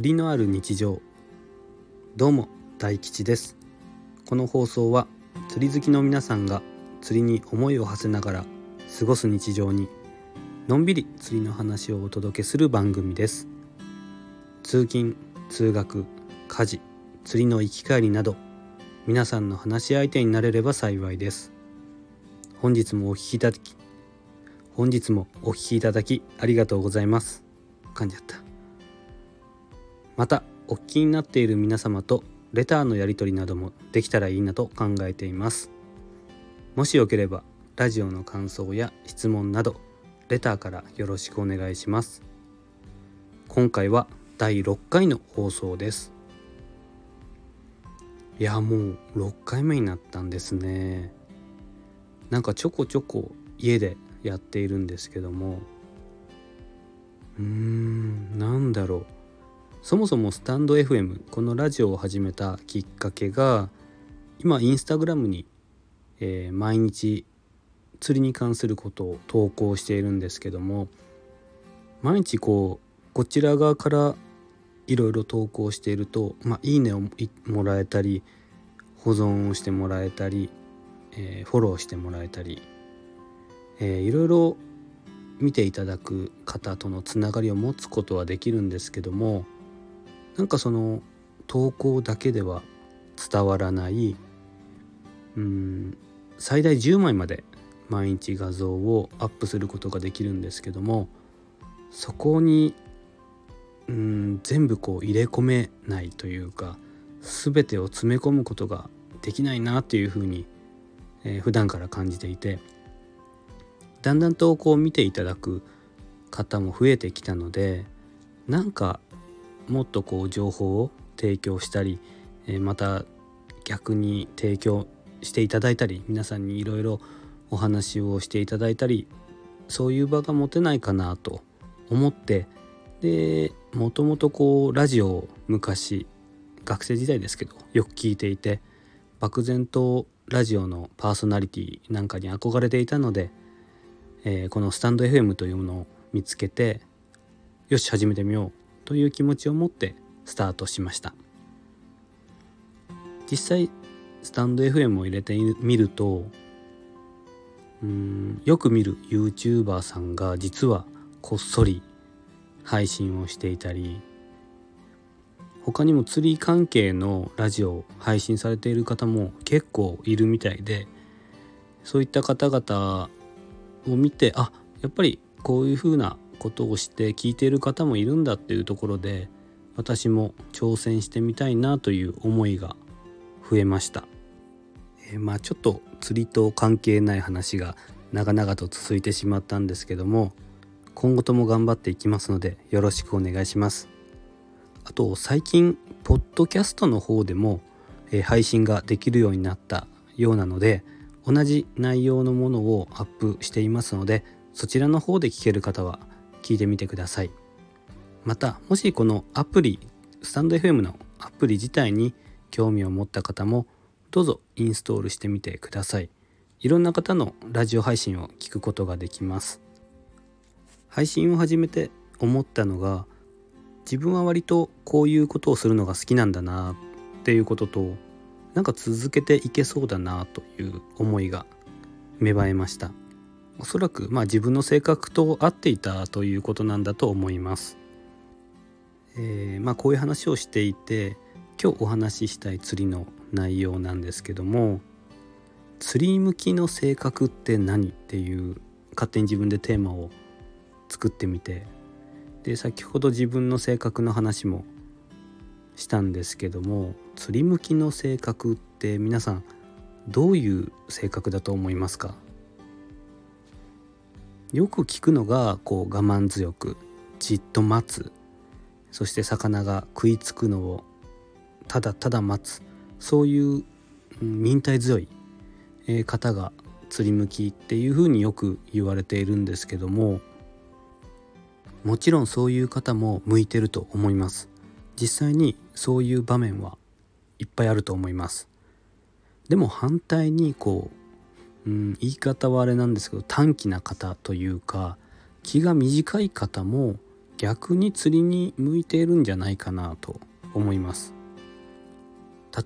釣りのある日常。どうも大吉です。この放送は釣り好きの皆さんが釣りに思いを馳せながら過ごす日常にのんびり釣りの話をお届けする番組です。通勤通学家事釣りの行き帰りなど皆さんの話し相手になれれば幸いです。本日もお聞きいただき本日もお聞きいただきありがとうございます。噛んじゃった。またお聞きになっている皆様とレターのやり取りなどもできたらいいなと考えています。もしよければラジオの感想や質問などレターからよろしくお願いします。今回は第6回の放送です。いやもう6回目になったんですね。なんかちょこちょこ家でやっているんですけども。うーんなんだろう。そもそもスタンド FM このラジオを始めたきっかけが今インスタグラムに、えー、毎日釣りに関することを投稿しているんですけども毎日こうこちら側からいろいろ投稿していると、まあ、いいねをもらえたり保存をしてもらえたり、えー、フォローしてもらえたり、えー、いろいろ見ていただく方とのつながりを持つことはできるんですけどもなんかその投稿だけでは伝わらないうん最大10枚まで毎日画像をアップすることができるんですけどもそこにうん全部こう入れ込めないというか全てを詰め込むことができないなっていうふうに、えー、普段から感じていてだんだんとこう見ていただく方も増えてきたのでなんかもっとこう情報を提供したり、えまた逆に提供していただいたり皆さんにいろいろお話をしていただいたりそういう場が持てないかなと思ってでもともとこうラジオを昔学生時代ですけどよく聞いていて漠然とラジオのパーソナリティなんかに憧れていたので、えー、このスタンド FM というものを見つけてよし始めてみようという気持ちを持ってスタートしました。実際スタンド FM を入れてみるとうんよく見る YouTuber さんが実はこっそり配信をしていたり他にも釣り関係のラジオを配信されている方も結構いるみたいでそういった方々を見てあやっぱりこういう風なことをして聞いている方もいるんだっていうところで私も挑戦してみたいなという思いが増えました、えー、まあちょっと釣りと関係ない話が長々と続いてしまったんですけども今後とも頑張っていきますのでよろしくお願いします。あと最近ポッドキャストの方でも、えー、配信ができるようになったようなので同じ内容のものをアップしていますのでそちらの方で聞ける方は聞いてみてください。またもしこのアプリスタンド FM のアプリ自体に興味を持った方もどうぞインストールしてみてください。いろんな方のラジオ配信を聞くことができます。配信を始めて思ったのが自分は割とこういうことをするのが好きなんだなっていうこととなんか続けていけそうだなという思いが芽生えました。おそらくまあ自分の性格と合っていたということなんだと思います。えー、まあこういう話をしていて今日お話ししたい釣りの内容なんですけども釣り向きの性格って何っていう勝手に自分でテーマを作ってみてで先ほど自分の性格の話もしたんですけども釣り向きの性格って皆さんどういう性格だと思いますか？よく聞くのがこう我慢強くじっと待つ。そして魚が食いつくのをただただ待つ。そういう忍耐強い方が釣り向きっていうふうによく言われているんですけどももちろんそういう方も向いてると思います。実際にそういう場面はいっぱいあると思います。でも反対にこううん言い方はあれなんですけど短気な方というか気が短い方も逆に釣りに向いているんじゃないかなと思います。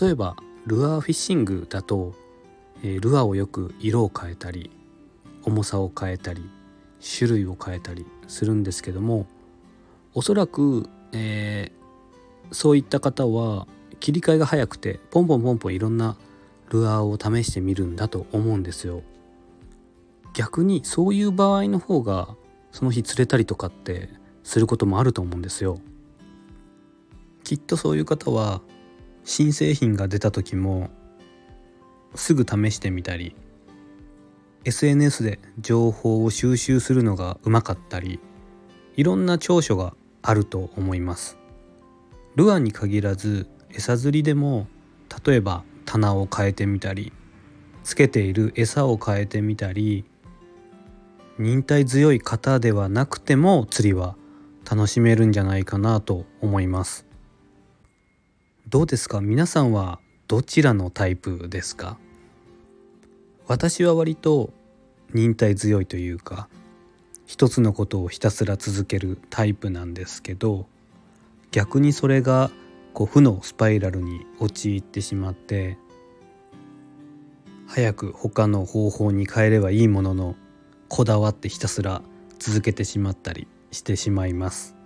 例えばルアーフィッシングだと、えー、ルアーをよく色を変えたり重さを変えたり種類を変えたりするんですけどもおそらく、えー、そういった方は切り替えが早くてポンポンポンポンいろんなルアーを試してみるんだと思うんですよ。逆にそういう場合の方がその日釣れたりとかってすることもあると思うんですよ。きっとそういう方は新製品が出た時もすぐ試してみたり SNS で情報を収集するのがうまかったりいろんな長所があると思いますルアーに限らず餌釣りでも例えば棚を変えてみたりつけている餌を変えてみたり忍耐強い方ではなくても釣りは楽しめるんじゃないかなと思います。どうですか？皆さんはどちらのタイプですか？私は割と忍耐強いというか一つのことをひたすら続けるタイプなんですけど逆にそれがこう負のスパイラルに陥ってしまって早く他の方法に変えればいいもののこだわってひたすら続けてしまったりしてしまいます。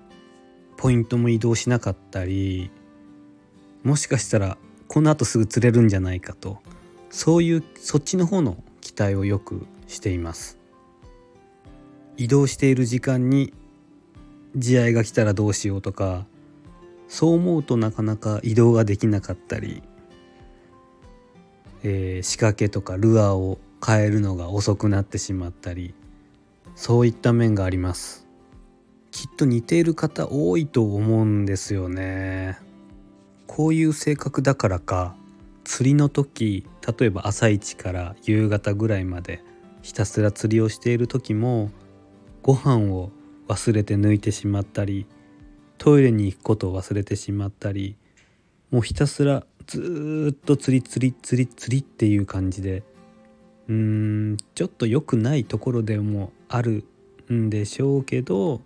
ポイントも移動しなかったりもしかしたらこのあとすぐ釣れるんじゃないかとそういうそっちの方の期待をよくしています。移動している時間に地合が来たらどうしようとかそう思うとなかなか移動ができなかったり、えー、仕掛けとかルアーを変えるのが遅くなってしまったりそういった面があります。きっと似ている方多いと思うんですよね。こういう性格だからか釣りの時例えば朝一から夕方ぐらいまでひたすら釣りをしている時もご飯を忘れて抜いてしまったりトイレに行くことを忘れてしまったりもうひたすらずっと釣り釣り釣り釣りっていう感じで。うーんちょっと良くないところでもあるんでしょうけど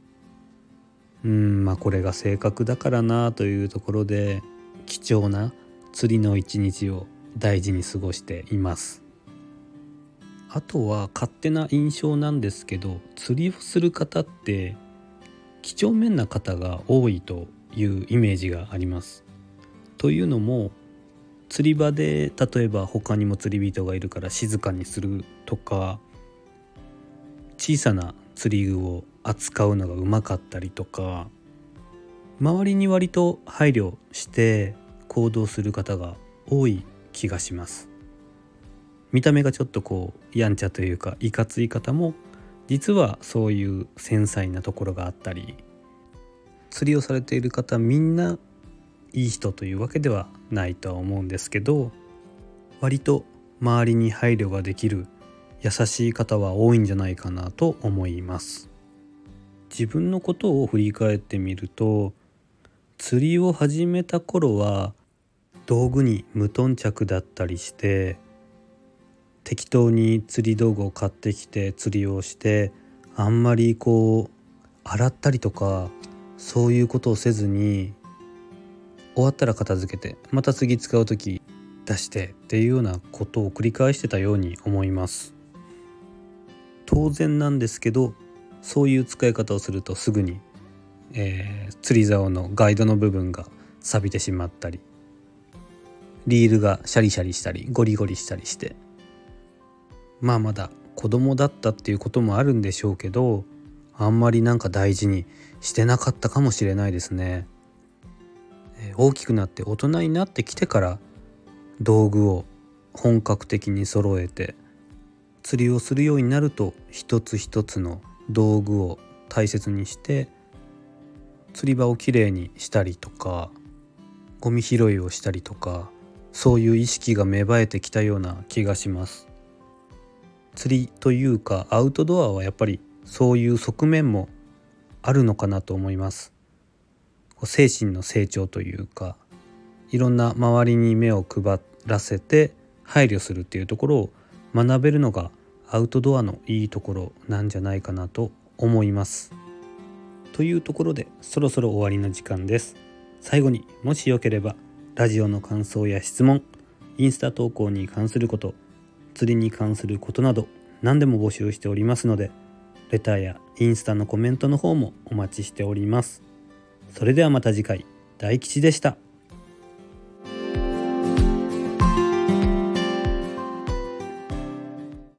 うんまあこれが性格だからなというところで貴重な釣りの一日を大事に過ごしています。あとは勝手な印象なんですけど釣りをする方って几帳面な方が多いというイメージがあります。というのも釣り場で例えば他にも釣り人がいるから静かにするとか小さな釣り具を扱うのがうまかったりとか周りに割と配慮して行動する方が多い気がします。見た目がちょっとこうやんちゃというかいかつい方も実はそういう繊細なところがあったり釣りをされている方みんないい人というわけではないとは思うんですけど割と周りに配慮ができる優しい方は多いんじゃないかなと思います。自分のことを振り返ってみると釣りを始めた頃は道具に無頓着だったりして適当に釣り道具を買ってきて釣りをしてあんまりこう洗ったりとかそういうことをせずに終わったら片付けてまた次使う時出してっていうようなことを繰り返してたように思います当然なんですけどそういう使い方をするとすぐに、えー、釣り竿のガイドの部分が錆びてしまったりリールがシャリシャリしたりゴリゴリしたりしてまあまだ子供だったっていうこともあるんでしょうけどあんまりなんか大事にしてなかったかもしれないですね。大きくなって大人になってきてから道具を本格的に揃えて釣りをするようになると一つ一つの道具を大切にして釣り場をきれいにしたりとかゴミ拾いをしたりとかそういう意識が芽生えてきたような気がします。釣りというかアウトドアはやっぱりそういう側面もあるのかなと思います。精神の成長というかいろんな周りに目を配らせて配慮するっていうところを学べるのがアウトドアのいいところなんじゃないかなと思います。というところでそろそろ終わりの時間です最後にもしよければラジオの感想や質問インスタ投稿に関すること釣りに関することなど何でも募集しておりますのでレターやインスタのコメントの方もお待ちしておりますそれではまた次回。大吉でした。